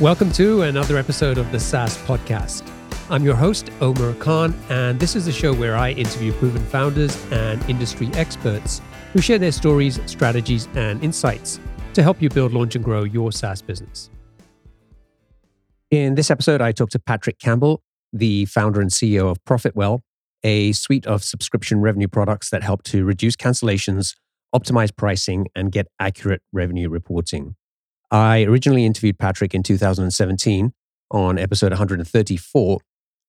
Welcome to another episode of the SaaS Podcast. I'm your host, Omar Khan, and this is the show where I interview proven founders and industry experts who share their stories, strategies, and insights to help you build, launch, and grow your SaaS business. In this episode, I talked to Patrick Campbell, the founder and CEO of Profitwell, a suite of subscription revenue products that help to reduce cancellations, optimize pricing, and get accurate revenue reporting. I originally interviewed Patrick in 2017 on episode 134,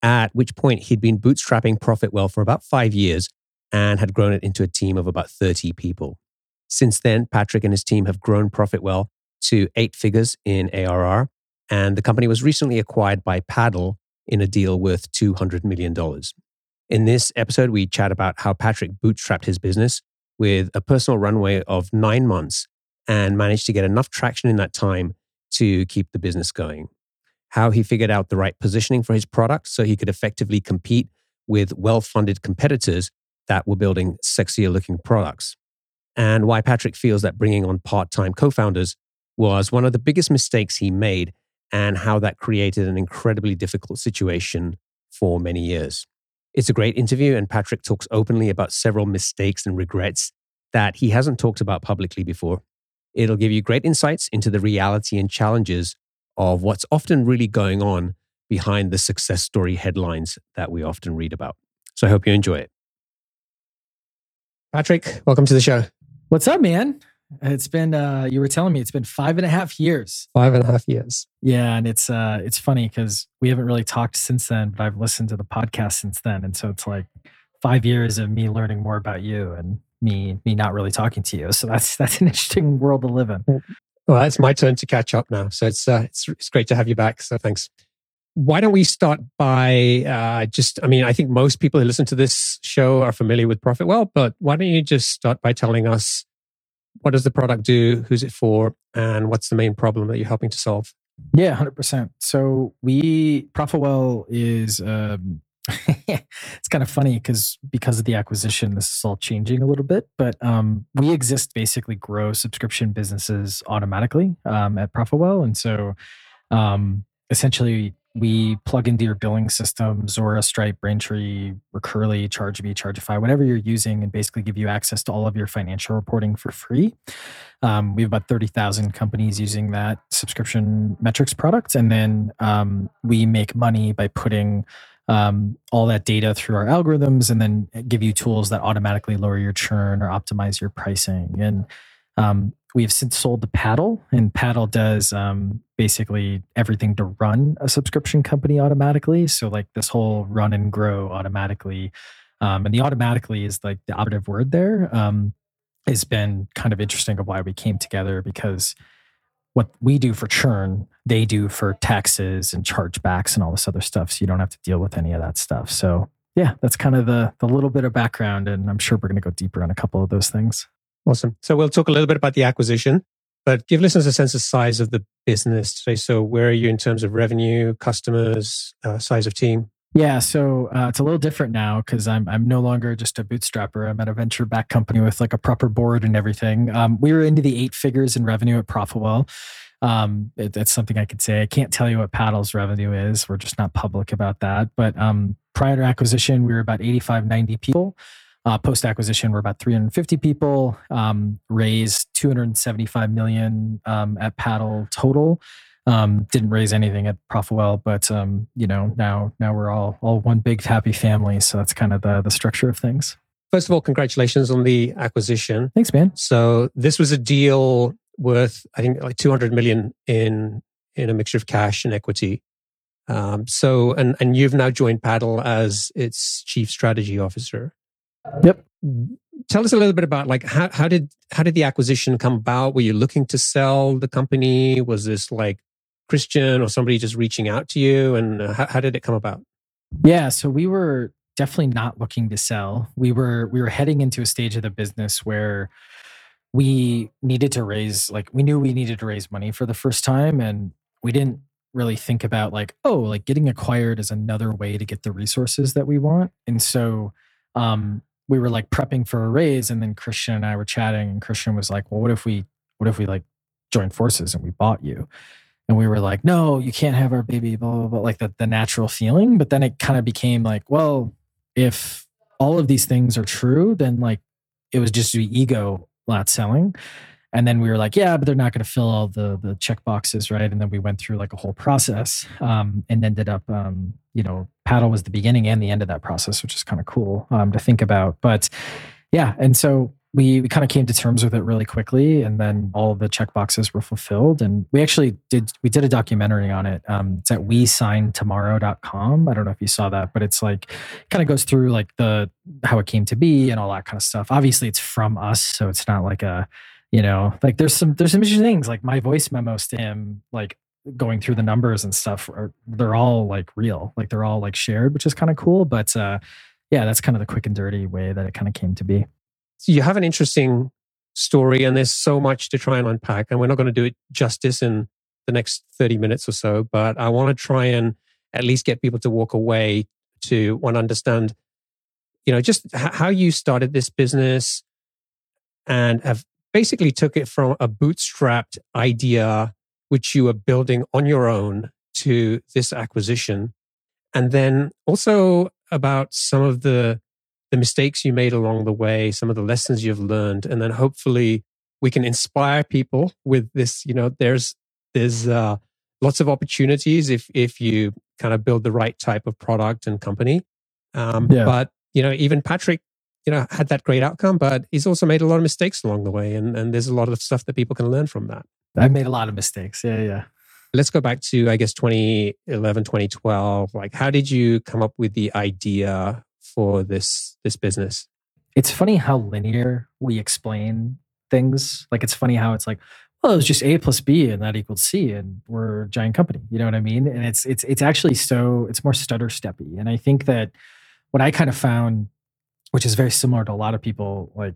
at which point he'd been bootstrapping Profitwell for about five years and had grown it into a team of about 30 people. Since then, Patrick and his team have grown Profitwell to eight figures in ARR, and the company was recently acquired by Paddle in a deal worth $200 million. In this episode, we chat about how Patrick bootstrapped his business with a personal runway of nine months and managed to get enough traction in that time to keep the business going. How he figured out the right positioning for his product so he could effectively compete with well funded competitors that were building sexier looking products. And why Patrick feels that bringing on part time co founders was one of the biggest mistakes he made, and how that created an incredibly difficult situation for many years. It's a great interview, and Patrick talks openly about several mistakes and regrets that he hasn't talked about publicly before. It'll give you great insights into the reality and challenges of what's often really going on behind the success story headlines that we often read about. So I hope you enjoy it. Patrick, welcome to the show. What's up, man? It's been uh you were telling me it's been five and a half years. Five and a half years. Yeah, and it's uh it's funny because we haven't really talked since then, but I've listened to the podcast since then. And so it's like five years of me learning more about you and me me not really talking to you. So that's that's an interesting world to live in. Well, it's my turn to catch up now. So it's uh, it's it's great to have you back. So thanks. Why don't we start by uh, just? I mean, I think most people who listen to this show are familiar with Profitwell, but why don't you just start by telling us what does the product do, who's it for, and what's the main problem that you're helping to solve? Yeah, hundred percent. So we Profitwell is um, it's kind of funny because because of the acquisition, this is all changing a little bit. But um, we exist basically grow subscription businesses automatically um, at Profitwell, and so um, essentially we plug into your billing system, Zuora, Stripe, Braintree, Recurly, ChargeBee, Chargify, whatever you're using, and basically give you access to all of your financial reporting for free. Um, we have about 30,000 companies using that subscription metrics product. And then um, we make money by putting um, all that data through our algorithms and then give you tools that automatically lower your churn or optimize your pricing. And um, we have since sold the Paddle, and Paddle does um, basically everything to run a subscription company automatically. So, like this whole run and grow automatically. Um, and the automatically is like the operative word there. Um, has been kind of interesting of why we came together because what we do for churn, they do for taxes and chargebacks and all this other stuff. So you don't have to deal with any of that stuff. So yeah, that's kind of the the little bit of background, and I'm sure we're going to go deeper on a couple of those things. Awesome. So we'll talk a little bit about the acquisition, but give listeners a sense of size of the business today. So where are you in terms of revenue, customers, uh, size of team? Yeah, so uh, it's a little different now because I'm I'm no longer just a bootstrapper. I'm at a venture back company with like a proper board and everything. Um, we were into the eight figures in revenue at Profitwell. Um, it, that's something I could say. I can't tell you what Paddle's revenue is. We're just not public about that. But um, prior to acquisition, we were about 85, 90 people. Uh, Post acquisition, we're about 350 people. Um, raised 275 million um, at Paddle total. Um, didn't raise anything at Profitwell, but um, you know now now we're all all one big happy family. So that's kind of the the structure of things. First of all, congratulations on the acquisition. Thanks, man. So this was a deal worth, I think, like 200 million in in a mixture of cash and equity. Um, so, and and you've now joined Paddle as its chief strategy officer. Yep. Tell us a little bit about like how how did how did the acquisition come about? Were you looking to sell the company? Was this like Christian or somebody just reaching out to you? And uh, how, how did it come about? Yeah, so we were definitely not looking to sell. We were we were heading into a stage of the business where we needed to raise like we knew we needed to raise money for the first time and we didn't really think about like oh like getting acquired is another way to get the resources that we want and so um we were like prepping for a raise and then christian and i were chatting and christian was like well what if we what if we like join forces and we bought you and we were like, no, you can't have our baby, blah, blah, blah, like the, the natural feeling. But then it kind of became like, well, if all of these things are true, then like it was just the ego not selling. And then we were like, yeah, but they're not going to fill all the the check boxes, right? And then we went through like a whole process um, and ended up, um, you know, paddle was the beginning and the end of that process, which is kind of cool um, to think about. But yeah, and so we, we kind of came to terms with it really quickly and then all the check boxes were fulfilled and we actually did we did a documentary on it um, it's at we sign tomorrow.com i don't know if you saw that but it's like kind of goes through like the how it came to be and all that kind of stuff. Obviously it's from us so it's not like a you know like there's some there's some interesting things like my voice memos to him like going through the numbers and stuff are they're all like real like they're all like shared which is kind of cool but uh yeah that's kind of the quick and dirty way that it kind of came to be you have an interesting story and there's so much to try and unpack and we're not going to do it justice in the next 30 minutes or so but i want to try and at least get people to walk away to want to understand you know just how you started this business and have basically took it from a bootstrapped idea which you were building on your own to this acquisition and then also about some of the the mistakes you made along the way, some of the lessons you've learned, and then hopefully we can inspire people with this. You know, there's there's uh, lots of opportunities if if you kind of build the right type of product and company. Um, yeah. But you know, even Patrick, you know, had that great outcome, but he's also made a lot of mistakes along the way, and and there's a lot of stuff that people can learn from that. I've made a lot of mistakes. Yeah, yeah. Let's go back to I guess 2011, 2012. Like, how did you come up with the idea for this this business? It's funny how linear we explain things. Like it's funny how it's like, well, it was just A plus B and that equals C, and we're a giant company. You know what I mean? And it's it's it's actually so it's more stutter steppy. And I think that what I kind of found, which is very similar to a lot of people like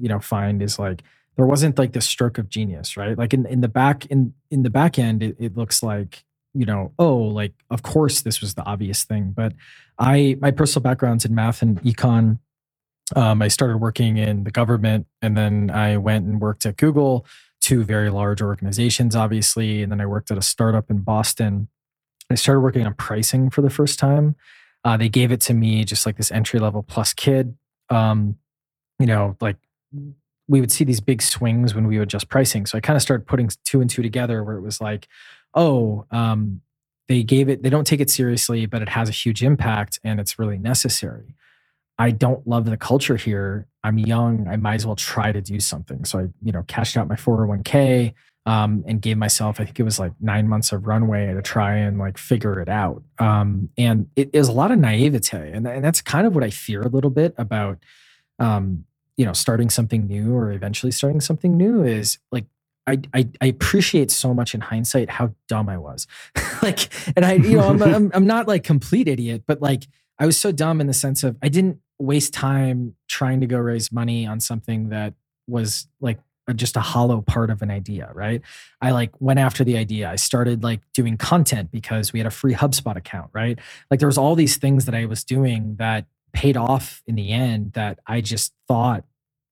you know find, is like there wasn't like the stroke of genius, right? Like in in the back in in the back end, it, it looks like you know, oh, like of course this was the obvious thing. But I my personal background's in math and econ. Um, I started working in the government, and then I went and worked at Google, two very large organizations, obviously. And then I worked at a startup in Boston. I started working on pricing for the first time. Uh, they gave it to me just like this entry level plus kid. Um, you know, like we would see these big swings when we would adjust pricing. So I kind of started putting two and two together where it was like, oh, um, they gave it, they don't take it seriously, but it has a huge impact and it's really necessary. I don't love the culture here. I'm young. I might as well try to do something. So I, you know, cashed out my 401k um, and gave myself, I think it was like nine months of runway to try and like figure it out. Um, and it is a lot of naivete. And, and that's kind of what I fear a little bit about, um, you know, starting something new or eventually starting something new is like I, I, I appreciate so much in hindsight how dumb I was. like, and I, you know, I'm, I'm, I'm not like complete idiot, but like I was so dumb in the sense of I didn't waste time trying to go raise money on something that was like a, just a hollow part of an idea, right? I like went after the idea. I started like doing content because we had a free HubSpot account, right? Like there was all these things that I was doing that paid off in the end that I just thought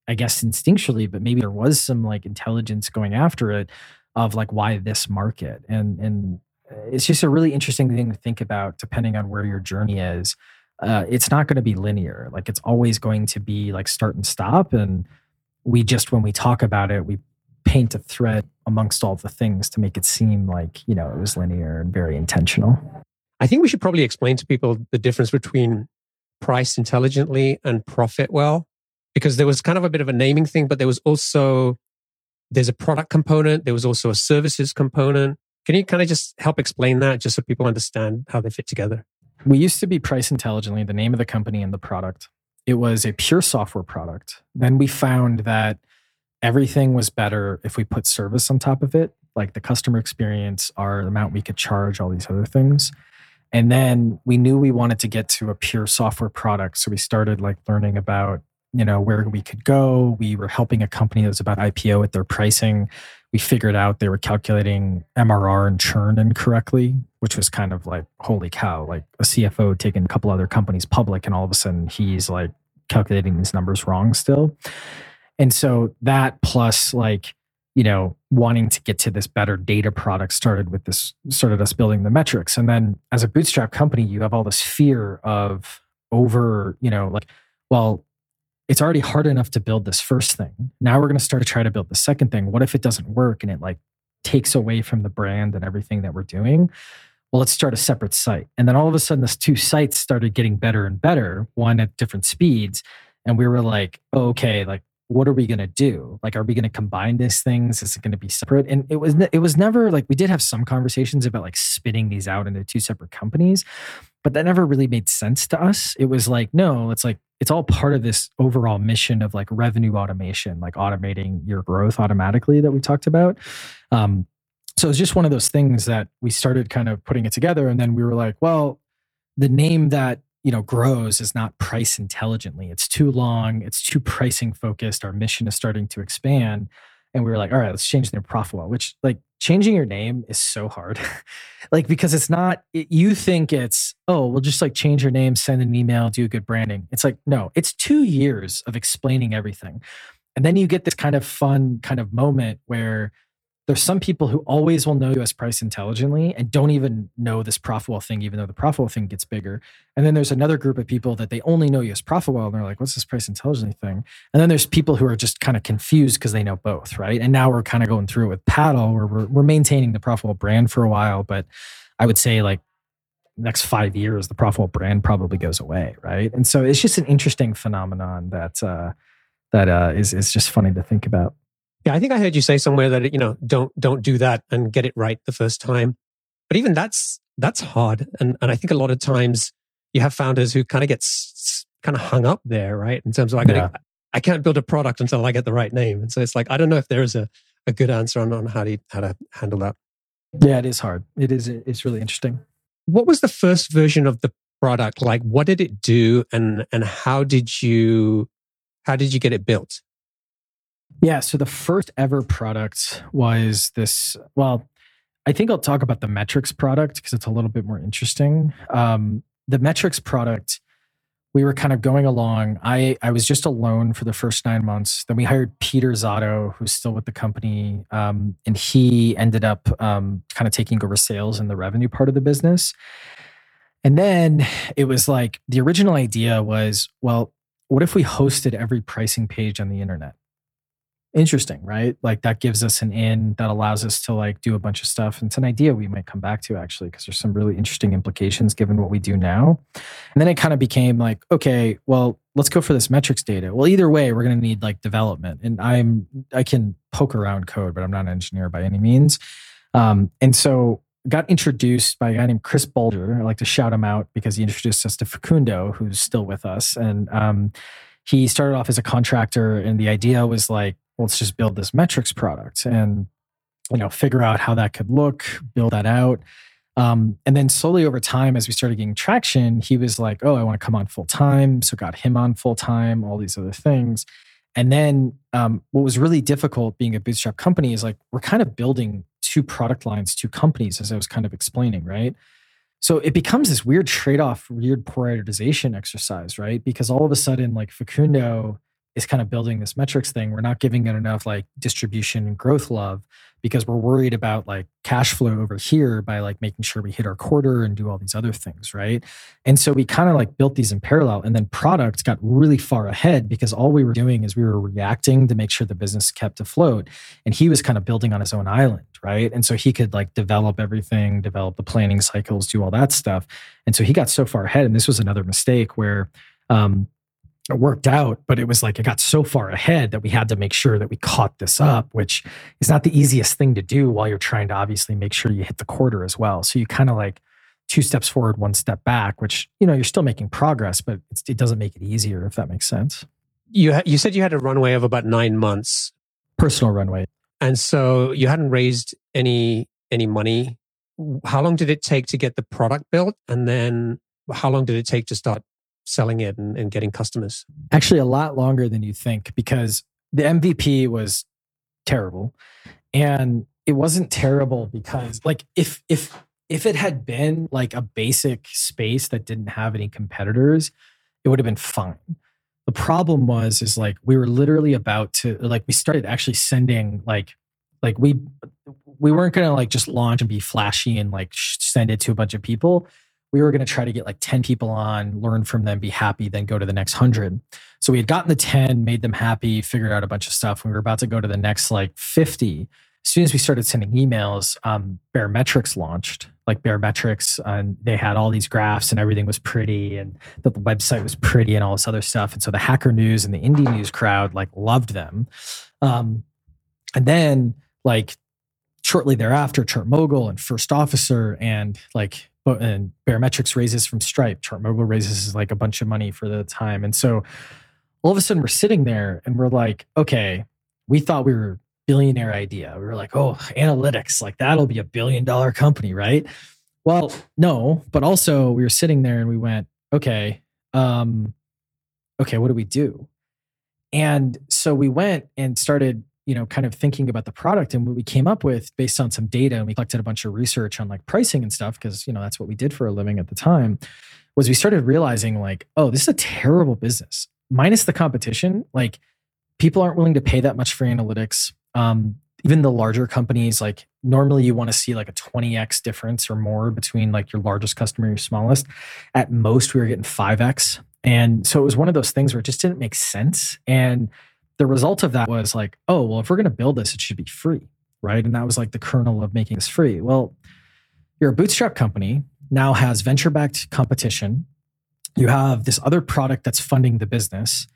I guess instinctually, but maybe there was some like intelligence going after it of like why this market and and it's just a really interesting thing to think about depending on where your journey is. Uh, it's not going to be linear. Like it's always going to be like start and stop. And we just when we talk about it, we paint a thread amongst all the things to make it seem like you know it was linear and very intentional. I think we should probably explain to people the difference between price intelligently and Profitwell because there was kind of a bit of a naming thing, but there was also there's a product component, there was also a services component. Can you kind of just help explain that just so people understand how they fit together? We used to be Price Intelligently, the name of the company and the product. It was a pure software product. Then we found that everything was better if we put service on top of it, like the customer experience, our amount we could charge, all these other things. And then we knew we wanted to get to a pure software product. So we started like learning about you know where we could go. We were helping a company that was about ipo at their pricing. We figured out they were calculating mrr and churn incorrectly which was kind of like holy cow like a cfo taking a couple other companies public and all of a sudden he's like calculating these numbers wrong still. And so that plus like you know, wanting to get to this better data product started with this, started us building the metrics. And then as a bootstrap company, you have all this fear of over, you know, like, well, it's already hard enough to build this first thing. Now we're going to start to try to build the second thing. What if it doesn't work and it like takes away from the brand and everything that we're doing? Well, let's start a separate site. And then all of a sudden, this two sites started getting better and better, one at different speeds. And we were like, oh, okay, like what are we going to do like are we going to combine these things is it going to be separate and it was it was never like we did have some conversations about like spitting these out into two separate companies but that never really made sense to us it was like no it's like it's all part of this overall mission of like revenue automation like automating your growth automatically that we talked about. Um, so it's just one of those things that we started kind of putting it together and then we were like well the name that you know grows is not price intelligently. It's too long. It's too pricing focused. Our mission is starting to expand and we were like all right let's change the name which like changing your name is so hard. Like because it's not it, you think it's oh we'll just like change your name send an email do a good branding. It's like no it's two years of explaining everything. And then you get this kind of fun kind of moment where there's some people who always will know US price intelligently and don't even know this Profitwell thing, even though the Profitwell thing gets bigger. And then there's another group of people that they only know US Profitwell and they're like, what's this price intelligently thing? And then there's people who are just kind of confused because they know both, right? And now we're kind of going through it with Paddle where we're, we're maintaining the Profitwell brand for a while, but I would say like next five years, the Profitwell brand probably goes away, right? And so it's just an interesting phenomenon that uh, that uh, is is just funny to think about. Yeah, I think I heard you say somewhere that you know don't don't do that and get it right the first time. But even that's that's hard, and and I think a lot of times you have founders who kind of get s- kind of hung up there, right? In terms of like, yeah. I can't build a product until I get the right name, and so it's like I don't know if there is a a good answer on on how to how to handle that. Yeah, it is hard. It is. It's really interesting. What was the first version of the product like? What did it do, and and how did you how did you get it built? Yeah. So the first ever product was this. Well, I think I'll talk about the metrics product because it's a little bit more interesting. Um, the metrics product, we were kind of going along. I, I was just alone for the first nine months. Then we hired Peter Zotto, who's still with the company. Um, and he ended up um, kind of taking over sales and the revenue part of the business. And then it was like the original idea was well, what if we hosted every pricing page on the internet? Interesting, right? Like that gives us an in that allows us to like do a bunch of stuff. And it's an idea we might come back to actually, because there's some really interesting implications given what we do now. And then it kind of became like, okay, well, let's go for this metrics data. Well, either way, we're going to need like development. And I'm, I can poke around code, but I'm not an engineer by any means. Um, and so got introduced by a guy named Chris Bulger. I like to shout him out because he introduced us to Facundo, who's still with us. And um, he started off as a contractor, and the idea was like, let's just build this metrics product and you know figure out how that could look build that out. Um, and then slowly over time as we started getting traction he was like oh i want to come on full time so got him on full time all these other things. And then um, what was really difficult being a bootstrap company is like we're kind of building two product lines two companies as i was kind of explaining right? So it becomes this weird trade-off weird prioritization exercise right? Because all of a sudden like facundo is kind of building this metrics thing. We're not giving it enough like distribution and growth love because we're worried about like cash flow over here by like making sure we hit our quarter and do all these other things, right? And so we kind of like built these in parallel and then product got really far ahead because all we were doing is we were reacting to make sure the business kept afloat and he was kind of building on his own island, right? And so he could like develop everything, develop the planning cycles, do all that stuff. And so he got so far ahead and this was another mistake where um it worked out, but it was like it got so far ahead that we had to make sure that we caught this up, which is not the easiest thing to do while you're trying to obviously make sure you hit the quarter as well. So you kind of like two steps forward, one step back, which you know you're still making progress, but it doesn't make it easier if that makes sense. You ha- you said you had a runway of about nine months, personal runway, and so you hadn't raised any any money. How long did it take to get the product built, and then how long did it take to start selling it and, and getting customers? Actually, a lot longer than you think because the MVP was terrible. And it wasn't terrible because like if if if it had been like a basic space that didn't have any competitors, it would have been fine. The problem was is like we were literally about to like we started actually sending like like we we weren't going to like just launch and be flashy and like send it to a bunch of people we were going to try to get like 10 people on learn from them be happy then go to the next 100 so we had gotten the 10 made them happy figured out a bunch of stuff. We were about to go to the next like 50 as soon as we started sending emails um, Baremetrics launched like Baremetrics and they had all these graphs and everything was pretty and the website was pretty and all this other stuff. And so the hacker news and the indie news crowd like loved them. Um, and then like shortly thereafter ChartMogul and first officer and like and Baremetrics raises from stripe ChartMogul raises like a bunch of money for the time. And so all of a sudden we're sitting there and we're like okay we thought we were billionaire idea. We were like oh analytics like that'll be a billion dollar company right? Well no but also we were sitting there and we went okay um okay what do we do? And so we went and started you know, kind of thinking about the product and what we came up with based on some data and we collected a bunch of research on like pricing and stuff because, you know, that's what we did for a living at the time was we started realizing like, oh, this is a terrible business. Minus the competition, like people aren't willing to pay that much for analytics. Um, even the larger companies, like normally you want to see like a 20x difference or more between like your largest customer your smallest. At most, we were getting 5x. And so it was one of those things where it just didn't make sense. And the result of that was like, oh, well, if we're going to build this, it should be free. Right. And that was like the kernel of making this free. Well, you're a bootstrap company, now has venture backed competition. You have this other product that's funding the business,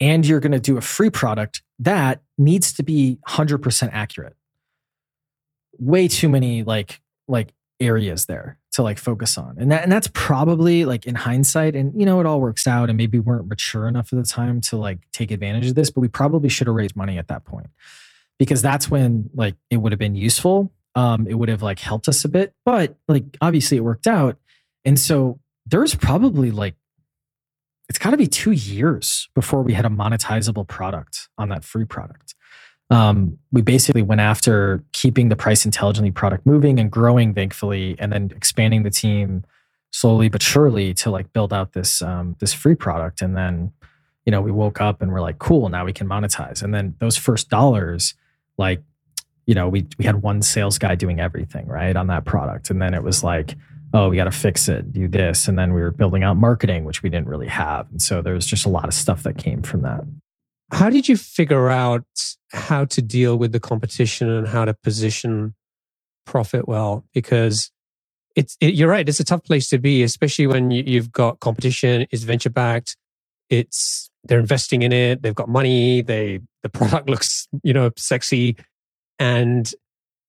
and you're going to do a free product that needs to be 100% accurate. Way too many like like areas there to like focus on. And that and that's probably like in hindsight and you know it all works out and maybe we weren't mature enough at the time to like take advantage of this, but we probably should have raised money at that point. Because that's when like it would have been useful. Um it would have like helped us a bit, but like obviously it worked out. And so there's probably like it's got to be 2 years before we had a monetizable product on that free product um, we basically went after keeping the price intelligently product moving and growing thankfully and then expanding the team slowly but surely to like build out this um, this free product. And then you know we woke up and we're like cool now we can monetize. And then those first dollars like you know we we had one sales guy doing everything right on that product. And then it was like oh we got to fix it do this. And then we were building out marketing which we didn't really have. And so there's just a lot of stuff that came from that how did you figure out how to deal with the competition and how to position Profitwell? Because it's it, you're right, it's a tough place to be, especially when you, you've got competition. It's venture backed. It's they're investing in it. They've got money. They the product looks you know sexy, and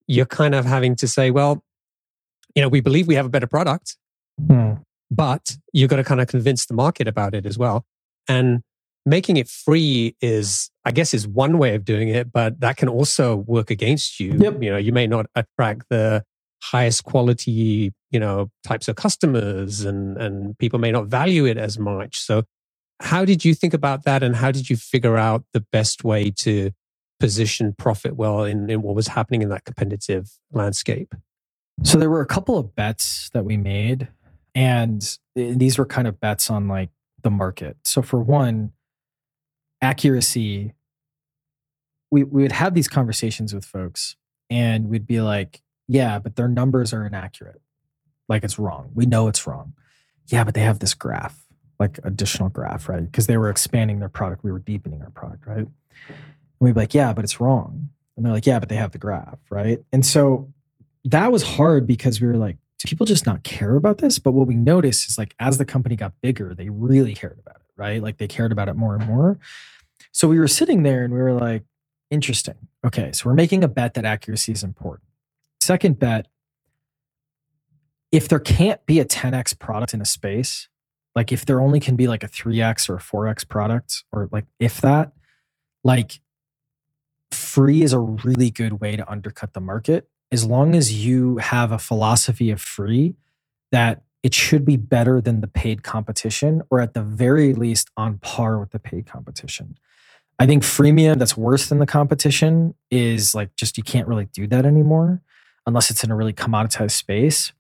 you're kind of having to say, well, you know, we believe we have a better product, hmm. but you've got to kind of convince the market about it as well. And making it free is i guess is one way of doing it but that can also work against you. Yep. you know you may not attract the highest quality you know types of customers and and people may not value it as much. So how did you think about that and how did you figure out the best way to position Profitwell in, in what was happening in that competitive landscape? So there were a couple of bets that we made and eh, these were kind of bets on like the market. So for one accuracy we, we would have these conversations with folks and we'd be like yeah but their numbers are inaccurate. Like it's wrong. We know it's wrong. Yeah but they have this graph like additional graph right? Because they were expanding their product. We were deepening our product right? And we'd be like yeah but it's wrong. And they're like yeah but they have the graph right? And so that was hard because we were like do people just not care about this? But what we noticed is like as the company got bigger they really cared about it right? Like they cared about it more and more. So we were sitting there and we were like, interesting. Okay, so we're making a bet that accuracy is important. Second bet, if there can't be a 10x product in a space, like if there only can be like a 3x or a 4x product, or like if that, like free is a really good way to undercut the market as long as you have a philosophy of free that it should be better than the paid competition, or at the very least on par with the paid competition. I think freemium that's worse than the competition is like just you can't really do that anymore unless it's in a really commoditized space.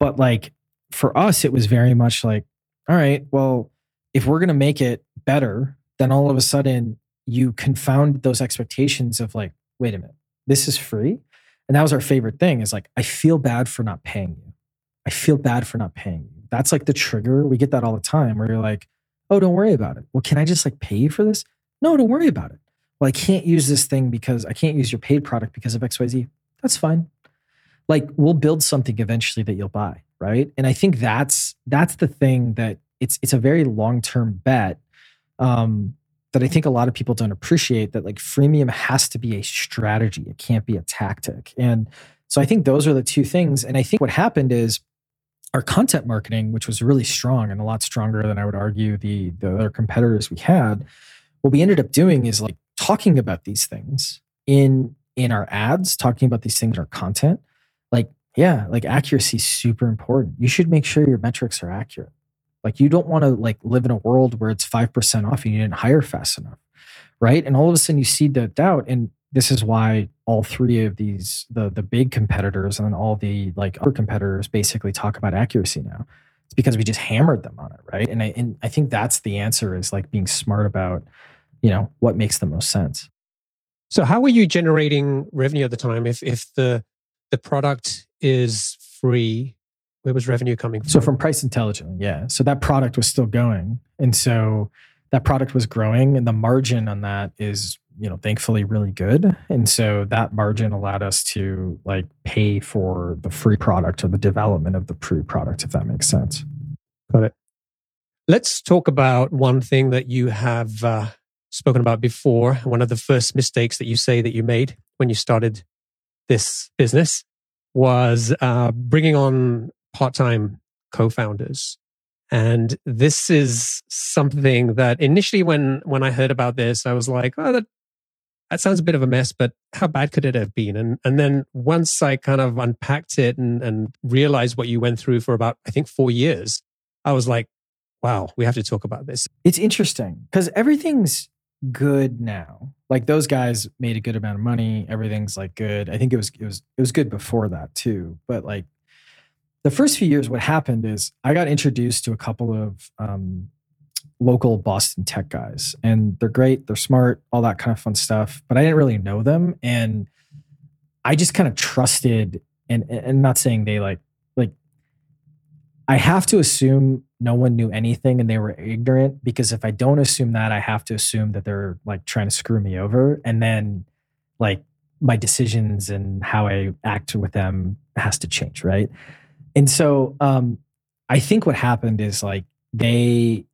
But like for us, it was very much like, all right, well, if we're going to make it better, then all of a sudden you confound those expectations of like, wait a minute, this is free. And that was our favorite thing is like, I feel bad for not paying you. I feel bad for not paying you. That's like the trigger. We get that all the time where you're like, oh, don't worry about it. Well, can I just like pay you for this? No, don't worry about it. Well, I can't use this thing because I can't use your paid product because of XYZ. That's fine. Like we'll build something eventually that you'll buy, right? And I think that's that's the thing that it's it's a very long-term bet um, that I think a lot of people don't appreciate that like freemium has to be a strategy. It can't be a tactic. And so I think those are the two things. And I think what happened is our content marketing, which was really strong and a lot stronger than I would argue the, the other competitors we had, what we ended up doing is like talking about these things in in our ads, talking about these things in our content. Like, yeah, like accuracy is super important. You should make sure your metrics are accurate. Like you don't want to like live in a world where it's 5% off and you didn't hire fast enough. Right. And all of a sudden you see the doubt. And this is why all three of these, the the big competitors and then all the like other competitors basically talk about accuracy now. It's because we just hammered them on it. Right. And I and I think that's the answer is like being smart about, you know, what makes the most sense. So how were you generating revenue at the time? If if the the product is free where was revenue coming from? So from Price Intelligent, yeah. So that product was still going. And so that product was growing and the margin on that is, you know, thankfully really good. And so that margin allowed us to like pay for the free product or the development of the free product, if that makes sense. Got it. Let's talk about one thing that you have uh, spoken about before. One of the first mistakes that you say that you made when you started this business was uh, bringing on part-time co-founders and this is something that initially when when i heard about this i was like oh that that sounds a bit of a mess but how bad could it have been? And and then once i kind of unpacked it and and realized what you went through for about i think 4 years i was like wow we have to talk about this. It's interesting cuz everything's good now. Like those guys made a good amount of money. Everything's like good. I think it was it was it was good before that too. But like the first few years, what happened is I got introduced to a couple of um, local Boston tech guys, and they're great, they're smart, all that kind of fun stuff. But I didn't really know them, and I just kind of trusted. And and not saying they like like I have to assume no one knew anything and they were ignorant because if I don't assume that, I have to assume that they're like trying to screw me over, and then like my decisions and how I act with them has to change, right? And so um, I think what happened is like they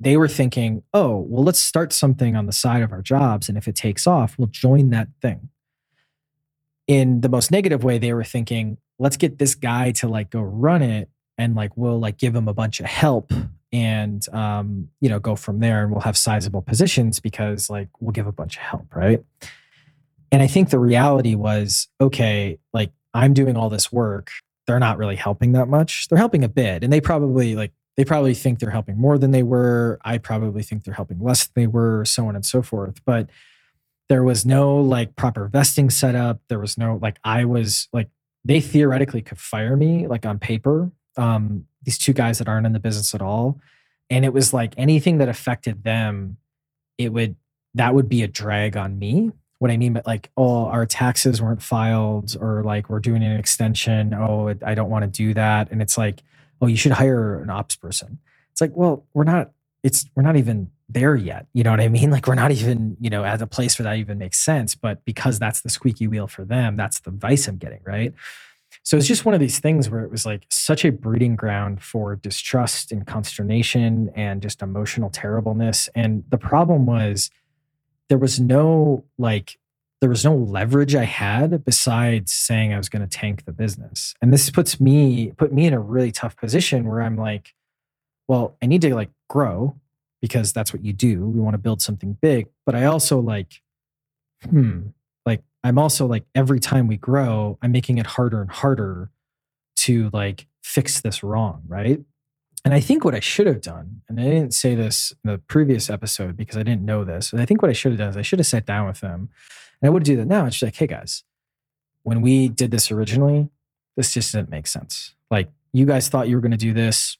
they were thinking, oh, well, let's start something on the side of our jobs, and if it takes off, we'll join that thing. In the most negative way, they were thinking, let's get this guy to like go run it, and like we'll like give him a bunch of help, and um, you know, go from there, and we'll have sizable positions because like we'll give a bunch of help, right? And I think the reality was, okay, like I'm doing all this work they're not really helping that much. They're helping a bit, and they probably like they probably think they're helping more than they were. I probably think they're helping less than they were, so on and so forth. But there was no like proper vesting setup. There was no like I was like they theoretically could fire me like on paper. Um, these two guys that aren't in the business at all, and it was like anything that affected them, it would that would be a drag on me what I mean by like, oh, our taxes weren't filed, or like we're doing an extension. Oh, I don't want to do that. And it's like, oh, you should hire an ops person. It's like, well, we're not. It's we're not even there yet. You know what I mean? Like we're not even you know at a place where that even makes sense. But because that's the squeaky wheel for them, that's the advice I'm getting, right? So it's just one of these things where it was like such a breeding ground for distrust and consternation and just emotional terribleness. And the problem was there was no like there was no leverage I had besides saying I was going to tank the business. And this puts me put me in a really tough position where I'm like, well, I need to like grow because that's what you do. We want to build something big, but I also like hmm, like I'm also like every time we grow, I'm making it harder and harder to like fix this wrong, right? And I think what I should have done, and I didn't say this in the previous episode because I didn't know this, but I think what I should have done is I should have sat down with them. And I would do that now. It's just like, hey guys, when we did this originally, this just didn't make sense. Like you guys thought you were going to do this.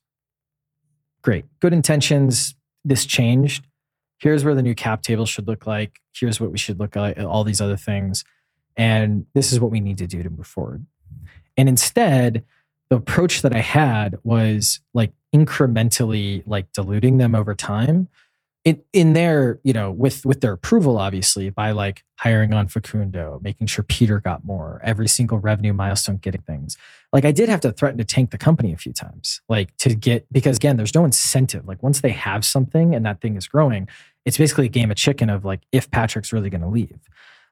Great. Good intentions. This changed. Here's where the new cap table should look like. Here's what we should look like, all these other things. And this is what we need to do to move forward. And instead, the approach that I had was like incrementally like diluting them over time in in their you know with with their approval obviously by like hiring on Facundo, making sure Peter got more, every single revenue milestone getting things. Like I did have to threaten to tank the company a few times, like to get because again, there's no incentive. Like once they have something and that thing is growing, it's basically a game of chicken of like if Patrick's really going to leave.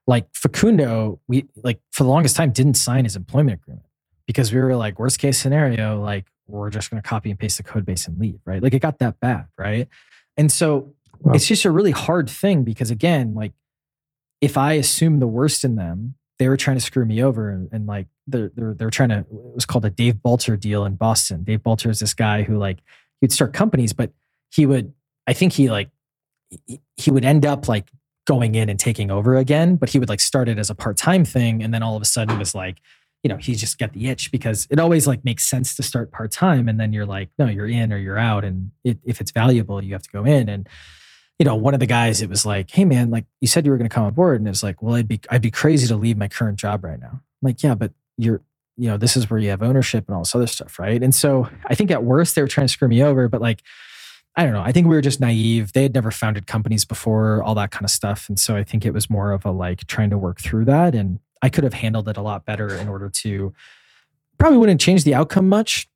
Like Facundo, we like for the longest time didn't sign his employment agreement because we were like worst case scenario, like we're just going to copy and paste the code base and leave, right? Like it got that bad, right? And so Wow. It's just a really hard thing because again, like if I assume the worst in them, they were trying to screw me over and, and like they're, they're they're trying to it was called a Dave Balter deal in Boston. Dave Balter is this guy who like he'd start companies, but he would I think he like he would end up like going in and taking over again, but he would like start it as a part-time thing and then all of a sudden it was like you know, he just got the itch because it always like makes sense to start part time, and then you're like, no, you're in or you're out, and it, if it's valuable, you have to go in. And you know, one of the guys, it was like, hey man, like you said you were going to come on board. And it's like, well, I'd be, I'd be crazy to leave my current job right now. I'm like, yeah, but you're, you know, this is where you have ownership and all this other stuff. Right. And so I think at worst they were trying to screw me over, but like, I don't know. I think we were just naive. They had never founded companies before, all that kind of stuff. And so I think it was more of a like trying to work through that. And I could have handled it a lot better in order to probably wouldn't change the outcome much,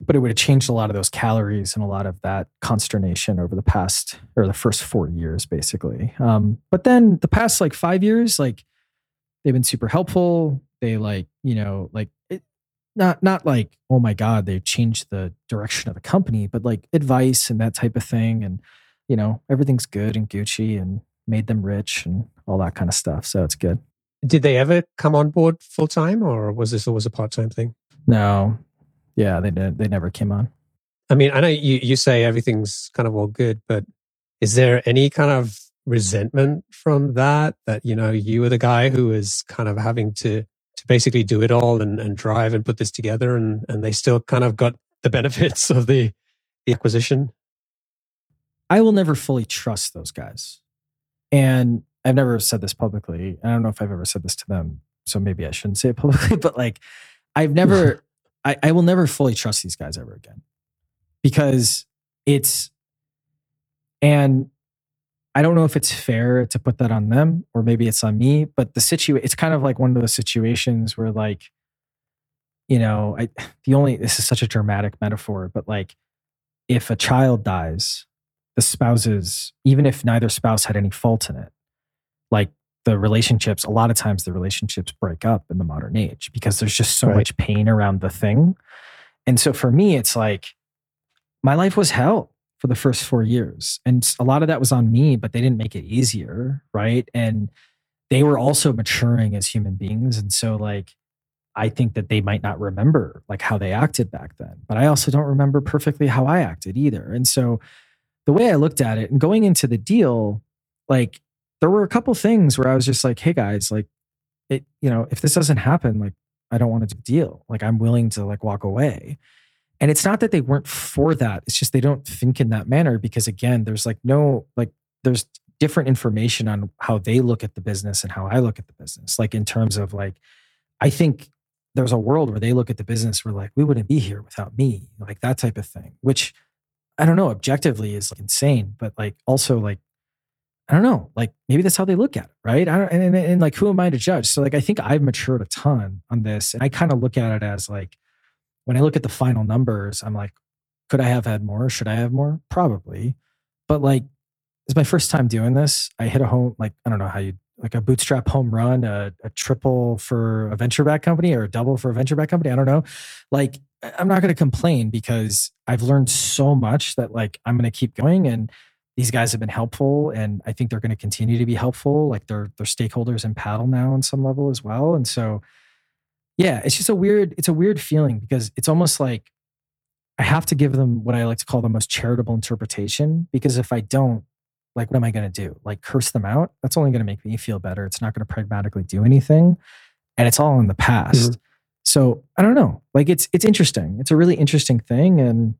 but it would have changed a lot of those calories and a lot of that consternation over the past or the first four years basically. Um, but then the past like five years like they've been super helpful. They like you know like it, not not like oh my god they've changed the direction of the company but like advice and that type of thing. And you know everything's good and gucci and made them rich and all that kind of stuff so it's good. Did they ever come on board full time or was this always a part-time thing? No yeah, they did. They never came on. I mean, I know you, you say everything's kind of all good, but is there any kind of resentment from that? That, you know, you were the guy who is kind of having to to basically do it all and, and drive and put this together and, and they still kind of got the benefits of the, the acquisition? I will never fully trust those guys. And I've never said this publicly. I don't know if I've ever said this to them. So maybe I shouldn't say it publicly, but like I've never I, I will never fully trust these guys ever again because it's, and I don't know if it's fair to put that on them or maybe it's on me, but the situation, it's kind of like one of those situations where like, you know, I, the only, this is such a dramatic metaphor, but like if a child dies, the spouses, even if neither spouse had any fault in it, like the relationships, a lot of times the relationships break up in the modern age because there's just so right. much pain around the thing. And so for me, it's like my life was hell for the first four years. And a lot of that was on me, but they didn't make it easier. Right. And they were also maturing as human beings. And so, like, I think that they might not remember like how they acted back then, but I also don't remember perfectly how I acted either. And so, the way I looked at it and going into the deal, like there were a couple things where I was just like, hey guys, like it, you know, if this doesn't happen, like I don't want to deal. Like I'm willing to like walk away. And it's not that they weren't for that. It's just they don't think in that manner because again, there's like no like there's different information on how they look at the business and how I look at the business. Like in terms of like, I think there's a world where they look at the business where like we wouldn't be here without me, like that type of thing, which I don't know, objectively is like insane, but like also like I don't know, like maybe that's how they look at it, right? I don't, and, and, and, like, who am I to judge? So, like, I think I've matured a ton on this, and I kind of look at it as like, when I look at the final numbers, I'm like, could I have had more? Should I have more? Probably, but like, it's my first time doing this. I hit a home, like, I don't know how you like a bootstrap home run, a, a triple for a venture back company, or a double for a venture back company. I don't know. Like, I'm not going to complain because I've learned so much that like I'm going to keep going and these guys have been helpful and I think they're going to continue to be helpful. Like they're they're stakeholders in paddle now on some level as well. And so yeah, it's just a weird, it's a weird feeling because it's almost like I have to give them what I like to call the most charitable interpretation. Because if I don't, like what am I going to do? Like curse them out? That's only going to make me feel better. It's not going to pragmatically do anything. And it's all in the past. Mm-hmm. So I don't know. Like it's it's interesting. It's a really interesting thing. And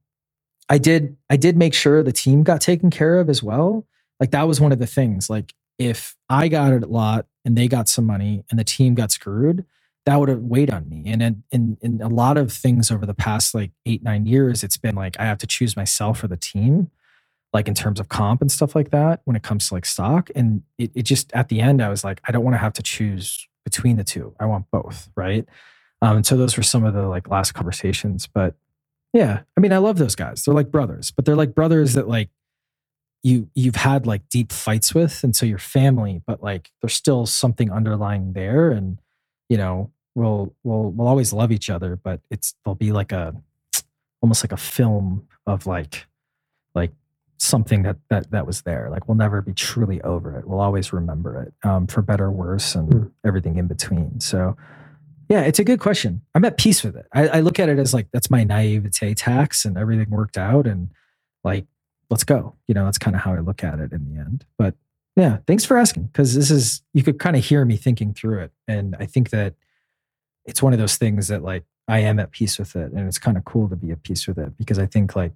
I did I did make sure the team got taken care of as well. Like that was one of the things. Like if I got a lot and they got some money and the team got screwed, that would have weighed on me. And in, in, in a lot of things over the past like eight, nine years, it's been like I have to choose myself or the team, like in terms of comp and stuff like that when it comes to like stock. And it, it just at the end, I was like, I don't want to have to choose between the two. I want both. Right. Um, and so those were some of the like last conversations. But yeah, I mean, I love those guys. They're like brothers, but they're like brothers that like you you've had like deep fights with and so your family but like there's still something underlying there and you know we'll we'll we'll always love each other but it's there'll be like a almost like a film of like like something that that that was there. Like we'll never be truly over it. We'll always remember it um, for better or worse and mm. everything in between. So yeah it's a good question i'm at peace with it I, I look at it as like that's my naivete tax and everything worked out and like let's go. You know, that's kind of how I look at it in the end. But yeah, thanks for asking because this is, you could kind of hear me thinking through it. And I think that it's one of those things that like I am at peace with it. And it's kind of cool to be at peace with it because I think like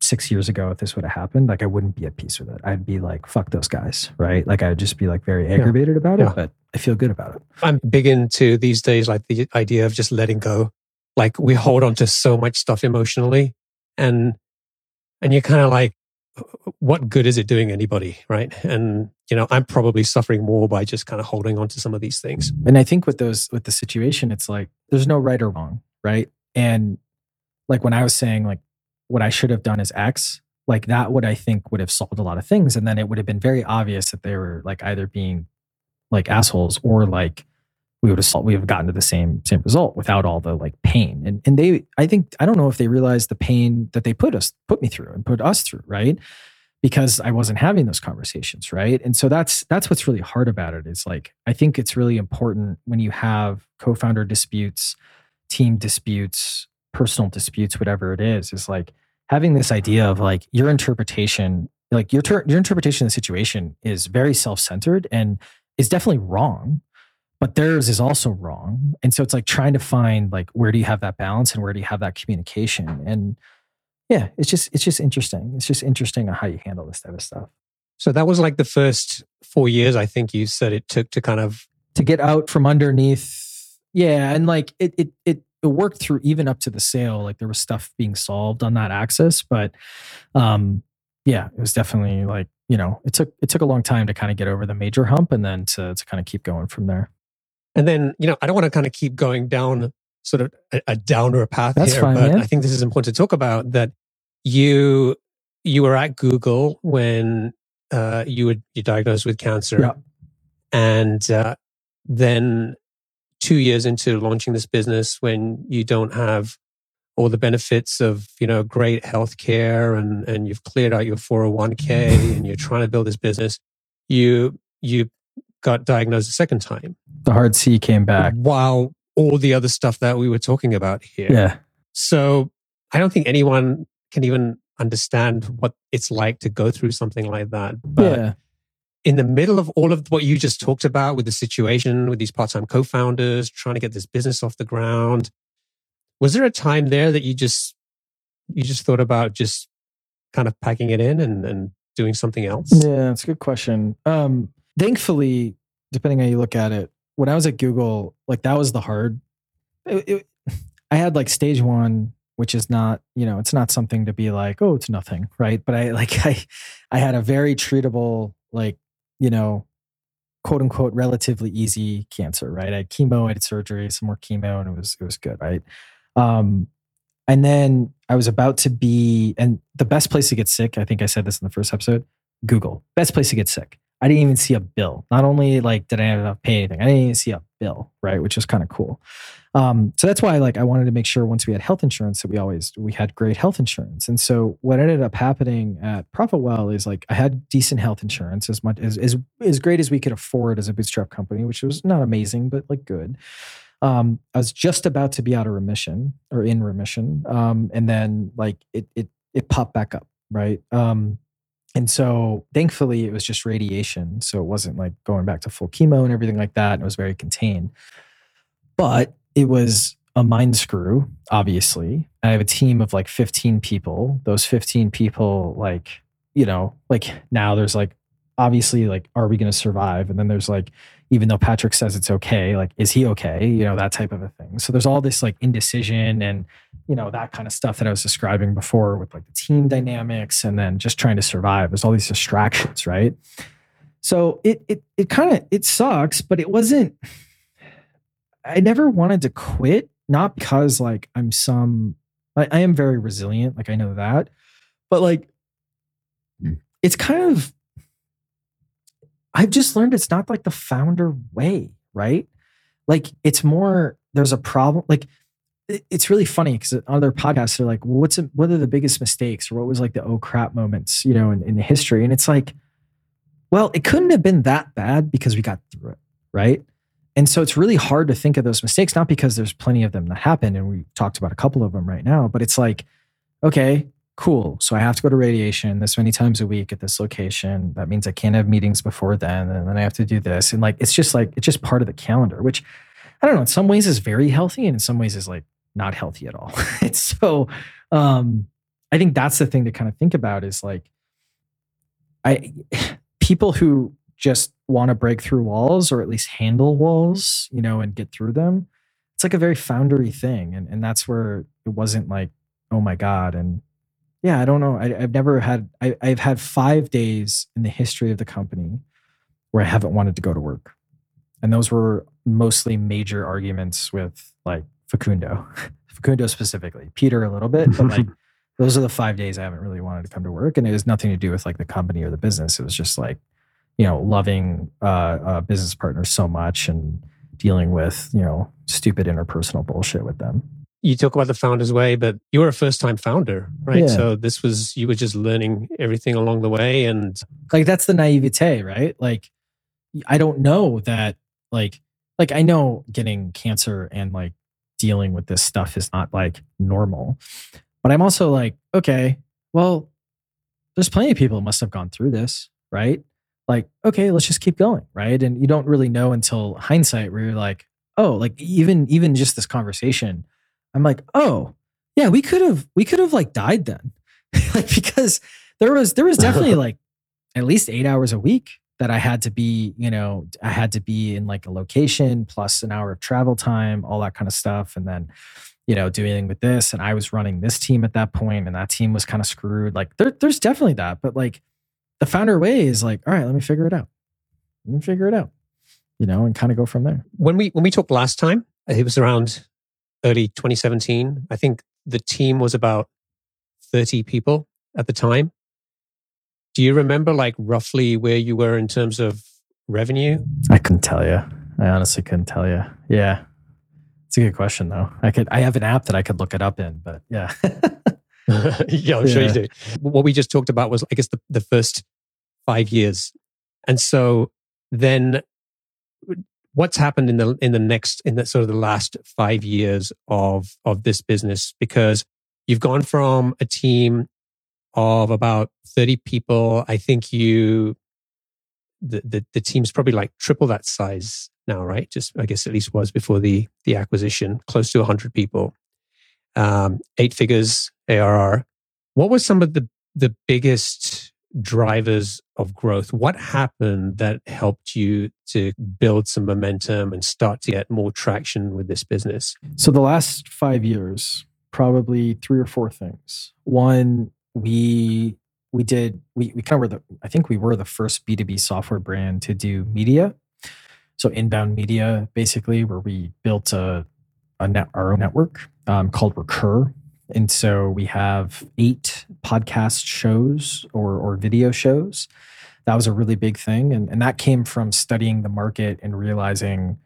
six years ago, if this would have happened, like I wouldn't be at peace with it. I'd be like, fuck those guys, right? Like I'd just be like very aggravated yeah. about it, yeah. but I feel good about it. I'm big into these days, like the idea of just letting go. Like we hold on to so much stuff emotionally and, and you're kind of like, what good is it doing anybody right and you know i'm probably suffering more by just kind of holding on to some of these things and i think with those with the situation it's like there's no right or wrong right and like when i was saying like what i should have done is x like that would i think would have solved a lot of things and then it would have been very obvious that they were like either being like assholes or like we would have we have gotten to the same same result without all the like pain. And and they i think i don't know if they realized the pain that they put us put me through and put us through right? Because i wasn't having those conversations right? And so that's that's what's really hard about it is like i think it's really important when you have co-founder disputes team disputes personal disputes whatever it is is like having this idea of like your interpretation like your ter- your interpretation of the situation is very self-centered and is definitely wrong but theirs is also wrong. And so it's like trying to find like where do you have that balance and where do you have that communication? And yeah it's just it's just interesting. It's just interesting on how you handle this type of stuff. So that was like the first four years i think you said it took to kind of to get out from underneath. Yeah and like it it it, it worked through even up to the sale. Like there was stuff being solved on that axis but um yeah it was definitely like you know it took it took a long time to kind of get over the major hump and then to to kind of keep going from there and then, you know, I don't want to kind of keep going down sort of a, a downer path That's here, fine, but yeah. I think this is important to talk about that you you were at Google when uh, you were you diagnosed with cancer, yeah. and uh, then two years into launching this business, when you don't have all the benefits of you know great health care and and you've cleared out your 401k and you're trying to build this business, you you got diagnosed a second time. The hard C came back. While all the other stuff that we were talking about here. Yeah. So I don't think anyone can even understand what it's like to go through something like that. But yeah. in the middle of all of what you just talked about with the situation with these part time co founders trying to get this business off the ground, was there a time there that you just you just thought about just kind of packing it in and, and doing something else? Yeah, that's a good question. Um, thankfully, depending how you look at it, when I was at Google, like that was the hard. It, it, I had like stage one, which is not, you know, it's not something to be like, oh, it's nothing, right? But I like I, I had a very treatable, like, you know, quote unquote, relatively easy cancer, right? I had chemo, I had surgery, some more chemo, and it was it was good, right? Um, and then I was about to be, and the best place to get sick, I think I said this in the first episode, Google, best place to get sick. I didn't even see a bill. Not only like did I not pay anything, I didn't even see a bill, right? Which is kind of cool. Um, so that's why like I wanted to make sure once we had health insurance that we always we had great health insurance. And so what ended up happening at ProfitWell is like I had decent health insurance as much as as, as great as we could afford as a bootstrap company, which was not amazing, but like good. Um, I was just about to be out of remission or in remission. Um, and then like it it it popped back up, right? Um, and so thankfully it was just radiation. So it wasn't like going back to full chemo and everything like that. And it was very contained. But it was a mind screw, obviously. I have a team of like 15 people. Those 15 people, like, you know, like now there's like obviously like are we going to survive? And then there's like even though patrick says it's okay like is he okay? You know that type of a thing. So there's all this like indecision and you know that kind of stuff that i was describing before with like the team dynamics and then just trying to survive. There's all these distractions right? So it it it kind of it sucks but it wasn't i never wanted to quit not because like i'm some I, I am very resilient like i know that. But like hmm. it's kind of I've just learned it's not like the founder way, right? Like it's more there's a problem. Like it's really funny because on other podcasts they're like, well, what's a, what are the biggest mistakes or what was like the oh crap moments, you know, in, in history? And it's like, well, it couldn't have been that bad because we got through it, right? And so it's really hard to think of those mistakes, not because there's plenty of them that happen, and we talked about a couple of them right now, but it's like, okay, cool. So I have to go to radiation this many times a week at this location. That means I can't have meetings before then. And then I have to do this. And like, it's just like, it's just part of the calendar, which I don't know, in some ways is very healthy and in some ways is like not healthy at all. it's so, um, I think that's the thing to kind of think about is like, I, people who just want to break through walls or at least handle walls, you know, and get through them. It's like a very foundery thing. And, and that's where it wasn't like, oh my God. And yeah, I don't know. I, have never had, I, I've had five days in the history of the company where I haven't wanted to go to work. And those were mostly major arguments with like Facundo, Facundo specifically, Peter a little bit, but like those are the five days I haven't really wanted to come to work. And it has nothing to do with like the company or the business. It was just like, you know, loving uh, a business partners so much and dealing with, you know, stupid interpersonal bullshit with them you talk about the founder's way, but you were a first time founder, right? Yeah. So this was, you were just learning everything along the way. And like, that's the naivete, right? Like, I don't know that, like, like I know getting cancer and like dealing with this stuff is not like normal, but I'm also like, okay, well, there's plenty of people who must have gone through this, right? Like, okay, let's just keep going, right? And you don't really know until hindsight where you're like, oh, like even even just this conversation I'm like, oh, yeah, we could have we could have like died then. like because there was there was definitely like at least eight hours a week that I had to be, you know, I had to be in like a location plus an hour of travel time, all that kind of stuff. And then, you know, dealing with this. And I was running this team at that point, and that team was kind of screwed. Like there, there's definitely that. But like the founder way is like, all right, let me figure it out. Let me figure it out. You know, and kind of go from there. When we when we talked last time, it was around early 2017. I think the team was about 30 people at the time. Do you remember like roughly where you were in terms of revenue? I couldn't tell you. I honestly couldn't tell you. Yeah. It's a good question though. I could I have an app that I could look it up in, but yeah. yeah, I'm sure you do. What we just talked about was I guess the, the first five years. And so then what's happened in the in the next in the sort of the last five years of of this business? Because you've gone from a team of about 30 people. I think you the, the the team's probably like triple that size now right? Just i guess at least was before the the acquisition close to 100 people. Um eight figures arr what was some of the the biggest drivers of growth. What happened that helped you to build some momentum and start to get more traction with this business? So, the last five years, probably three or four things. One, we we did we, we kind of were the I think we were the first B2B software brand to do media. So inbound media, basically, where we built a, a net, our own network um, called Recur, and so we have eight podcast shows or, or video shows. That was a really big thing. And, and that came from studying the market and realizing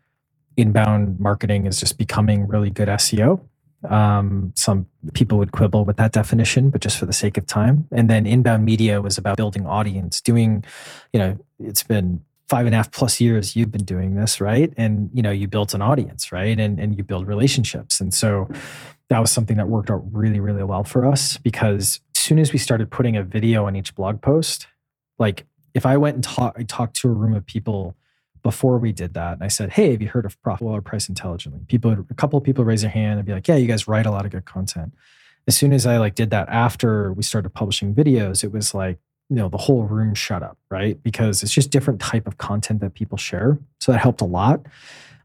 inbound marketing is just becoming really good SEO. Um, some people would quibble with that definition, but just for the sake of time. And then inbound media was about building audience, doing, you know, it's been five and a half plus years you've been doing this, right? And you know, you built an audience, right? And and you build relationships. And so that was something that worked out really, really well for us because as soon as we started putting a video on each blog post, like if I went and talk, I talked to a room of people before we did that, and I said, "Hey, have you heard of Profitwell or Price Intelligently?" People, a couple of people raise their hand and be like, "Yeah, you guys write a lot of good content." As soon as I like did that after we started publishing videos, it was like you know the whole room shut up, right? Because it's just different type of content that people share. So that helped a lot.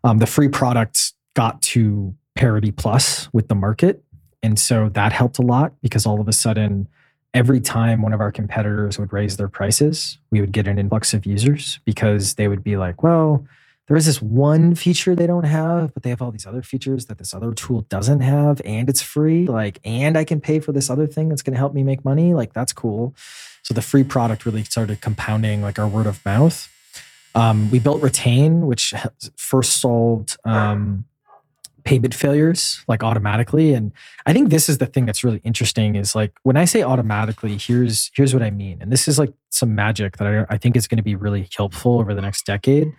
Um, the free products got to parity plus with the market, and so that helped a lot because all of a sudden, every time one of our competitors would raise their prices, we would get an influx of users because they would be like, well there is this one feature they don't have, but they have all these other features that this other tool doesn't have, and it's free. Like, and I can pay for this other thing that's going to help me make money. Like, that's cool. So the free product really started compounding like our word of mouth. Um, we built Retain, which first solved um, payment failures like automatically. And I think this is the thing that's really interesting is like when I say automatically, here's here's what I mean. And this is like some magic that I, I think is going to be really helpful over the next decade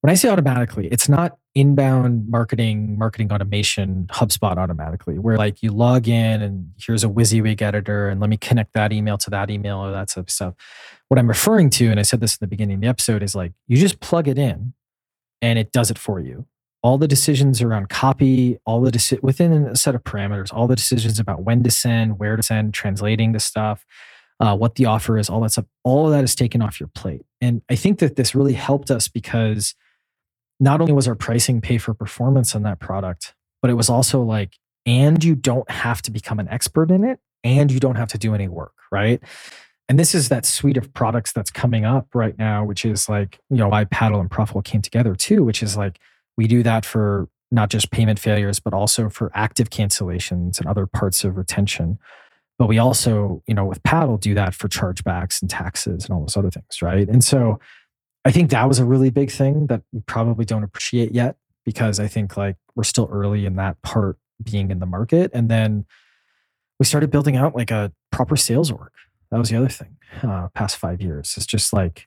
when I say automatically, it's not inbound marketing, marketing automation, HubSpot automatically, where like you log in and here's a WYSIWYG editor and let me connect that email to that email or that type of stuff. What I'm referring to, and I said this in the beginning of the episode, is like you just plug it in and it does it for you. All the decisions around copy, all the deci- within a set of parameters, all the decisions about when to send, where to send, translating the stuff, uh, what the offer is, all that stuff, all of that is taken off your plate. And I think that this really helped us because not only was our pricing pay for performance on that product, but it was also like, and you don't have to become an expert in it and you don't have to do any work, right? And this is that suite of products that's coming up right now, which is like, you know, why Paddle and Profitwell came together too, which is like, we do that for not just payment failures, but also for active cancellations and other parts of retention. But we also, you know, with Paddle do that for chargebacks and taxes and all those other things, right? And so I think that was a really big thing that we probably don't appreciate yet because I think like we're still early in that part being in the market. And then we started building out like a proper sales org. That was the other thing. Uh, past five years, it's just like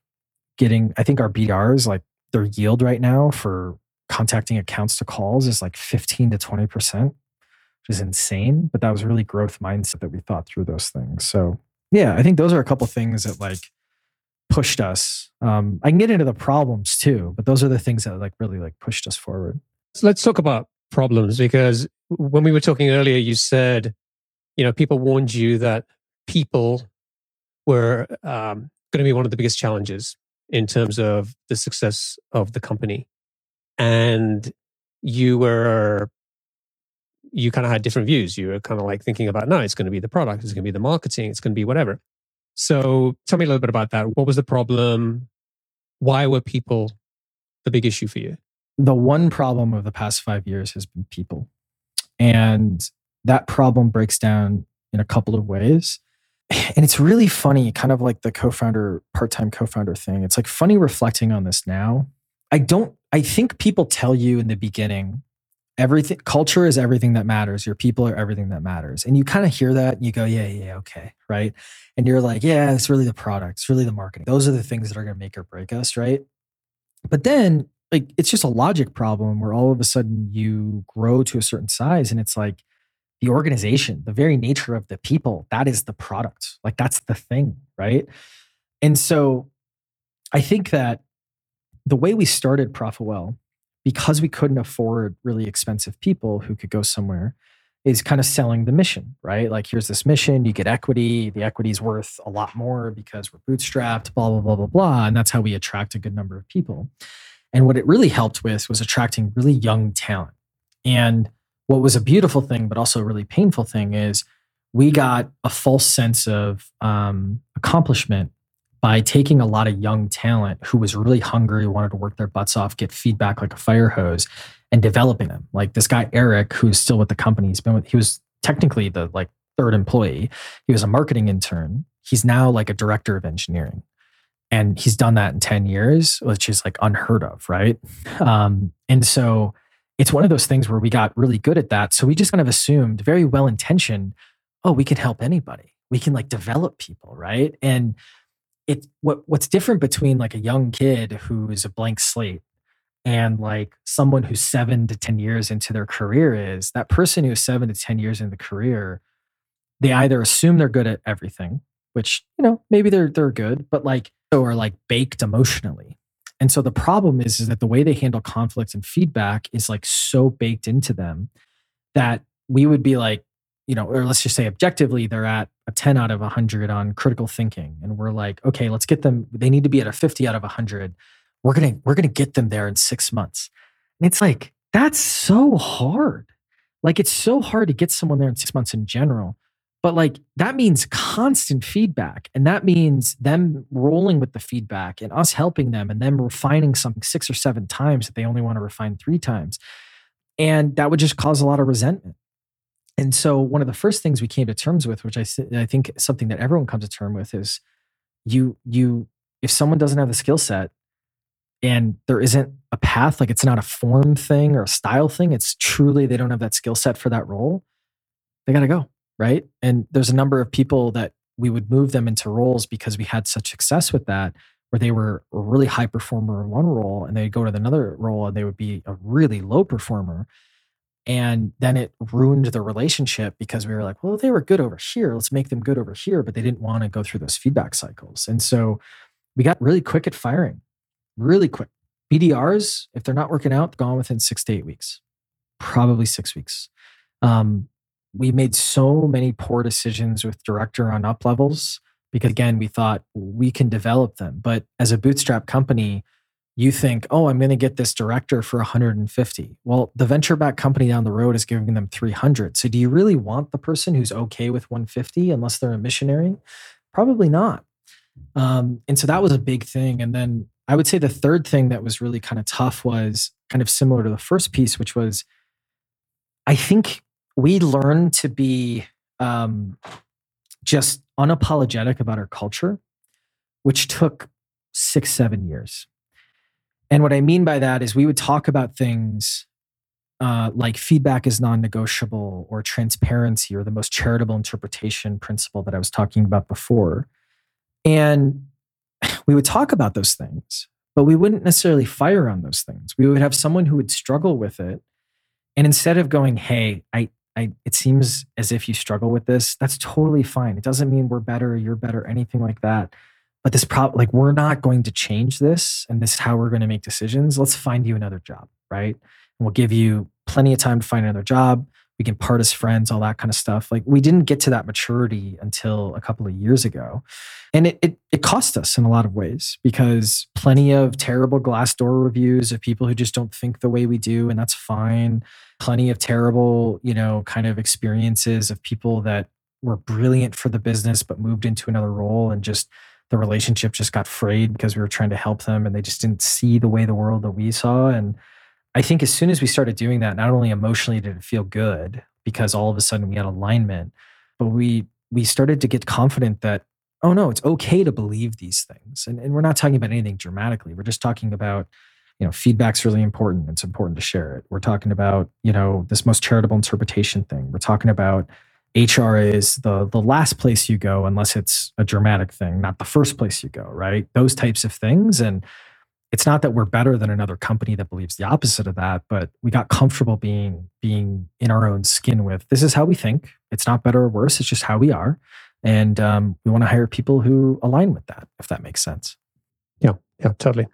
getting. I think our BDRs like their yield right now for contacting accounts to calls is like fifteen to twenty percent, which is insane. But that was really growth mindset that we thought through those things. So yeah, I think those are a couple things that like pushed us. Um, I can get into the problems too, but those are the things that like really like pushed us forward. So let's talk about problems because when we were talking earlier, you said, you know, people warned you that people were um, going to be one of the biggest challenges in terms of the success of the company, and you were you kind of had different views. You were kind of like thinking about, no, it's going to be the product, it's going to be the marketing, it's going to be whatever. So tell me a little bit about that. What was the problem? Why were people the big issue for you? The one problem of the past five years has been people. And that problem breaks down in a couple of ways. And it's really funny, kind of like the co founder, part time co founder thing. It's like funny reflecting on this now. I don't, I think people tell you in the beginning, everything culture is everything that matters. Your people are everything that matters. And you kind of hear that and you go yeah yeah okay right? And you're like yeah it's really the product it's really the marketing. Those are the things that are going to make or break us right? But then like it's just a logic problem where all of a sudden you grow to a certain size and it's like the organization the very nature of the people that is the product. Like that's the thing right? And so i think that the way we started profitwell because we couldn't afford really expensive people who could go somewhere is kind of selling the mission, right? Like, here's this mission, you get equity. The equity is worth a lot more because we're bootstrapped, blah, blah, blah, blah, blah. And that's how we attract a good number of people. And what it really helped with was attracting really young talent. And what was a beautiful thing, but also a really painful thing, is we got a false sense of um, accomplishment by taking a lot of young talent who was really hungry, wanted to work their butts off, get feedback like a fire hose, and developing them. Like this guy Eric, who's still with the company, he's been with. He was technically the like third employee. He was a marketing intern. He's now like a director of engineering, and he's done that in ten years, which is like unheard of, right? Um, and so it's one of those things where we got really good at that. So we just kind of assumed, very well intentioned, oh, we can help anybody. We can like develop people, right? And it what what's different between like a young kid who is a blank slate and like someone who's seven to 10 years into their career is that person who's seven to 10 years in the career, they either assume they're good at everything, which, you know, maybe they're they're good, but like are like baked emotionally. And so the problem is, is that the way they handle conflict and feedback is like so baked into them that we would be like, you know, or let's just say objectively, they're at a 10 out of 100 on critical thinking. And we're like, okay, let's get them, they need to be at a 50 out of 100. We're going to, we're going to get them there in six months. And it's like, that's so hard. Like, it's so hard to get someone there in six months in general. But like, that means constant feedback. And that means them rolling with the feedback and us helping them and them refining something six or seven times that they only want to refine three times. And that would just cause a lot of resentment. And so, one of the first things we came to terms with, which I, I think something that everyone comes to term with, is you you if someone doesn't have the skill set and there isn't a path, like it's not a form thing or a style thing, it's truly they don't have that skill set for that role, they got to go, right? And there's a number of people that we would move them into roles because we had such success with that, where they were a really high performer in one role and they'd go to another role and they would be a really low performer. And then it ruined the relationship because we were like, well, they were good over here. Let's make them good over here. But they didn't want to go through those feedback cycles. And so we got really quick at firing, really quick. BDRs, if they're not working out, gone within six to eight weeks, probably six weeks. Um, we made so many poor decisions with director on up levels because, again, we thought we can develop them. But as a bootstrap company, you think, oh, I'm going to get this director for 150. Well, the venture back company down the road is giving them 300. So do you really want the person who's okay with 150 unless they're a missionary? Probably not. Um, and so that was a big thing. And then I would say the third thing that was really kind of tough was kind of similar to the first piece, which was I think we learned to be um, just unapologetic about our culture, which took six, seven years. And what I mean by that is we would talk about things uh, like feedback is non negotiable or transparency or the most charitable interpretation principle that I was talking about before. And we would talk about those things, but we wouldn't necessarily fire on those things. We would have someone who would struggle with it. And instead of going, hey, I, I, it seems as if you struggle with this, that's totally fine. It doesn't mean we're better, you're better, anything like that but this problem like we're not going to change this and this is how we're going to make decisions. Let's find you another job right? And we'll give you plenty of time to find another job. We can part as friends all that kind of stuff. Like we didn't get to that maturity until a couple of years ago. And it, it, it cost us in a lot of ways because plenty of terrible glassdoor reviews of people who just don't think the way we do and that's fine. Plenty of terrible you know kind of experiences of people that were brilliant for the business but moved into another role and just the relationship just got frayed because we were trying to help them and they just didn't see the way the world that we saw. And I think as soon as we started doing that, not only emotionally did it feel good because all of a sudden we had alignment, but we we started to get confident that, oh no, it's okay to believe these things. And, and we're not talking about anything dramatically. We're just talking about, you know, feedback's really important. It's important to share it. We're talking about, you know, this most charitable interpretation thing. We're talking about HR is the the last place you go unless it's a dramatic thing, not the first place you go, right? Those types of things and it's not that we're better than another company that believes the opposite of that, but we got comfortable being being in our own skin with this is how we think. It's not better or worse, it's just how we are. And um, we want to hire people who align with that, if that makes sense. Yeah, yeah, totally.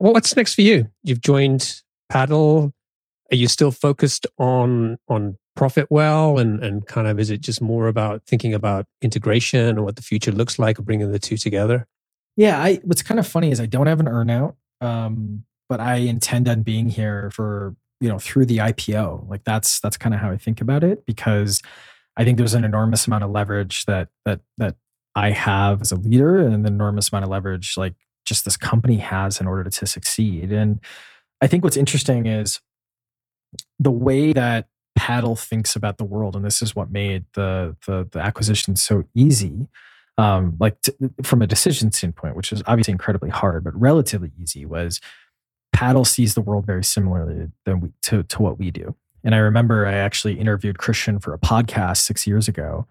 Well, what's next for you? You've joined Paddle. Are you still focused on on Profitwell and and kind of is it just more about thinking about integration and what the future looks like or bringing the two together? Yeah i what's kind of funny is i don't have an earnout um, but i intend on being here for you know through the ipo like that's that's kind of how i think about it because i think there's an enormous amount of leverage that that that i have as a leader and an enormous amount of leverage like just this company has in order to, to succeed. And i think what's interesting is the way that paddle thinks about the world and this is what made the the, the acquisition so easy um, like t- from a decision standpoint which is obviously incredibly hard but relatively easy was paddle sees the world very similarly than we, to, to what we do. And i remember i actually interviewed christian for a podcast six years ago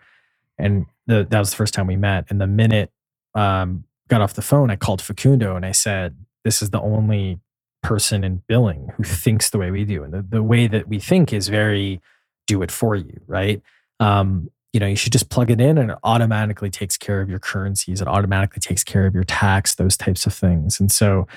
and the, that was the first time we met. And the minute um, got off the phone i called facundo and i said this is the only person in billing who thinks the way we do. And the, the way that we think is very do it for you, right? Um, you know, you should just plug it in and it automatically takes care of your currencies. It automatically takes care of your tax, those types of things. And so,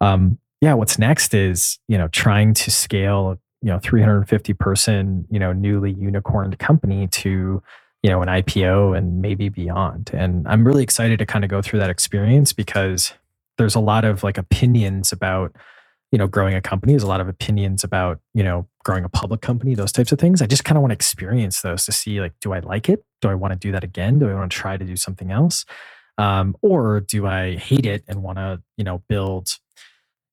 um, yeah, what's next is, you know, trying to scale, you know 350 person you know newly unicorned company to you know an IPO and maybe beyond. And I'm really excited to kind of go through that experience because there's a lot of like opinions about you know growing a company there's a lot of opinions about you know growing a public company those types of things. I just kind of want to experience those to see like do i like it? Do i want to do that again? Do i want to try to do something else? Um, or do i hate it and want to you know build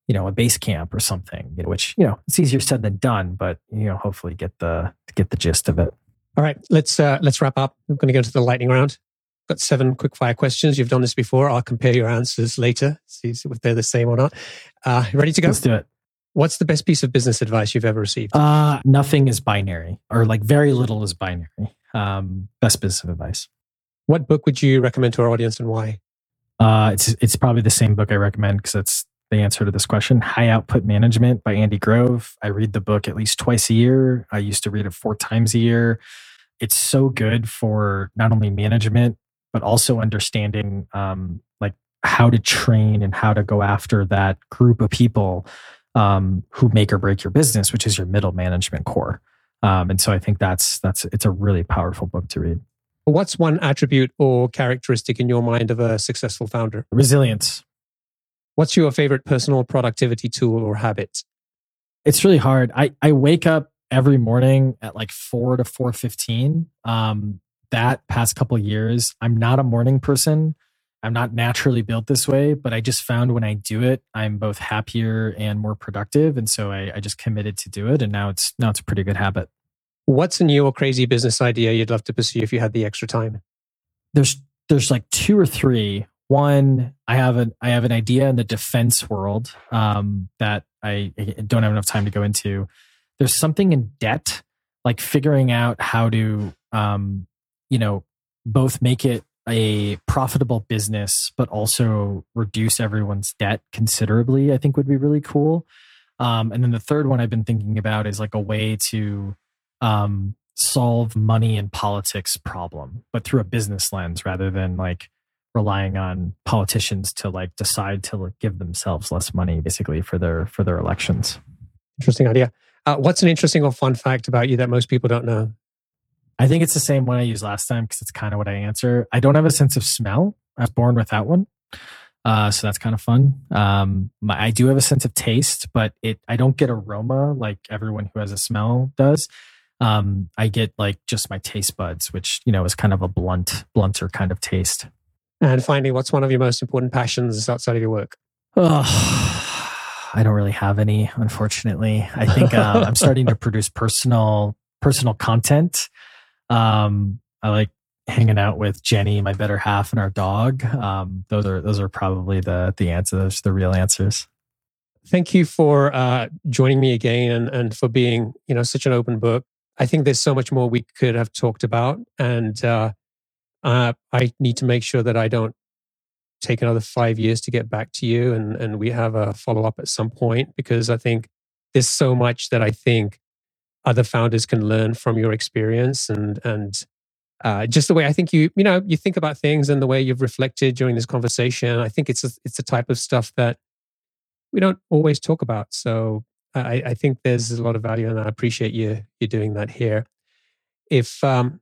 you know a base camp or something you know, which you know it's easier said than done but you know hopefully get the get the gist of it. All right let's uh let's wrap up. I'm going to go to the lightning round got seven quick fire questions. You've done this before. I'll compare your answers later, see if they're the same or not. Uh, ready to go? Let's do it. What's the best piece of business advice you've ever received? Uh, nothing is binary, or like very little is binary. Um, best business of advice. What book would you recommend to our audience and why? Uh, it's it's probably the same book I recommend because it's the answer to this question. High Output Management by Andy Grove. I read the book at least twice a year. I used to read it four times a year. It's so good for not only management but also understanding um, like how to train and how to go after that group of people um, who make or break your business, which is your middle management core. Um, and so I think that's that's it's a really powerful book to read. What's one attribute or characteristic in your mind of a successful founder? Resilience. What's your favorite personal productivity tool or habit? It's really hard. I, I wake up every morning at like four to four fifteen. Um, that past couple years, I'm not a morning person. I'm not naturally built this way, but I just found when I do it, I'm both happier and more productive. And so I, I just committed to do it. And now it's now it's a pretty good habit. What's a new or crazy business idea you'd love to pursue if you had the extra time? There's there's like two or three. One, I have an I have an idea in the defense world um, that I don't have enough time to go into. There's something in debt, like figuring out how to um, you know, both make it a profitable business, but also reduce everyone's debt considerably, I think would be really cool. Um, and then the third one I've been thinking about is like a way to um, solve money and politics problem, but through a business lens rather than like relying on politicians to like decide to like, give themselves less money basically for their for their elections. Interesting idea. Uh, what's an interesting or fun fact about you that most people don't know? I think it's the same one I used last time because it's kind of what I answer. I don't have a sense of smell. I was born without one. Uh, so that's kind of fun. Um, my, I do have a sense of taste, but it I don't get aroma like everyone who has a smell does. Um, I get like just my taste buds, which you know is kind of a blunt, blunter kind of taste. And finally, what's one of your most important passions outside of your work? Oh, I don't really have any, unfortunately. I think uh, I'm starting to produce personal personal content. Um, I like hanging out with Jenny, my better half, and our dog. Um, those are those are probably the the answers, the real answers. Thank you for uh, joining me again and, and for being you know such an open book. I think there's so much more we could have talked about, and uh, uh, I need to make sure that I don't take another five years to get back to you, and and we have a follow up at some point because I think there's so much that I think other founders can learn from your experience and and uh, just the way I think you you know you think about things and the way you've reflected during this conversation. I think it's a, it's the type of stuff that we don't always talk about. So I, I think there's a lot of value, and I appreciate you you doing that here. If um,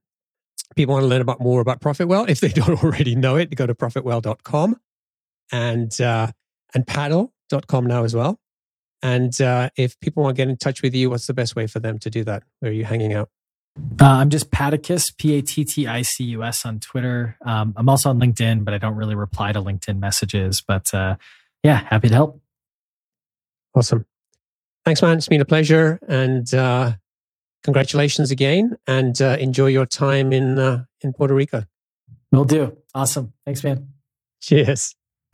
people want to learn about more about ProfitWell, if they don't already know it, go to profitwell.com and uh, and paddle.com now as well. And uh, if people want to get in touch with you, what's the best way for them to do that? Where are you hanging out? Uh, I'm just Patticus, P A T T I C U S on Twitter. Um, I'm also on LinkedIn, but I don't really reply to LinkedIn messages. But uh, yeah, happy to help. Awesome. Thanks, man. It's been a pleasure. And uh, congratulations again. And uh, enjoy your time in, uh, in Puerto Rico. Will do. Awesome. Thanks, man. Cheers.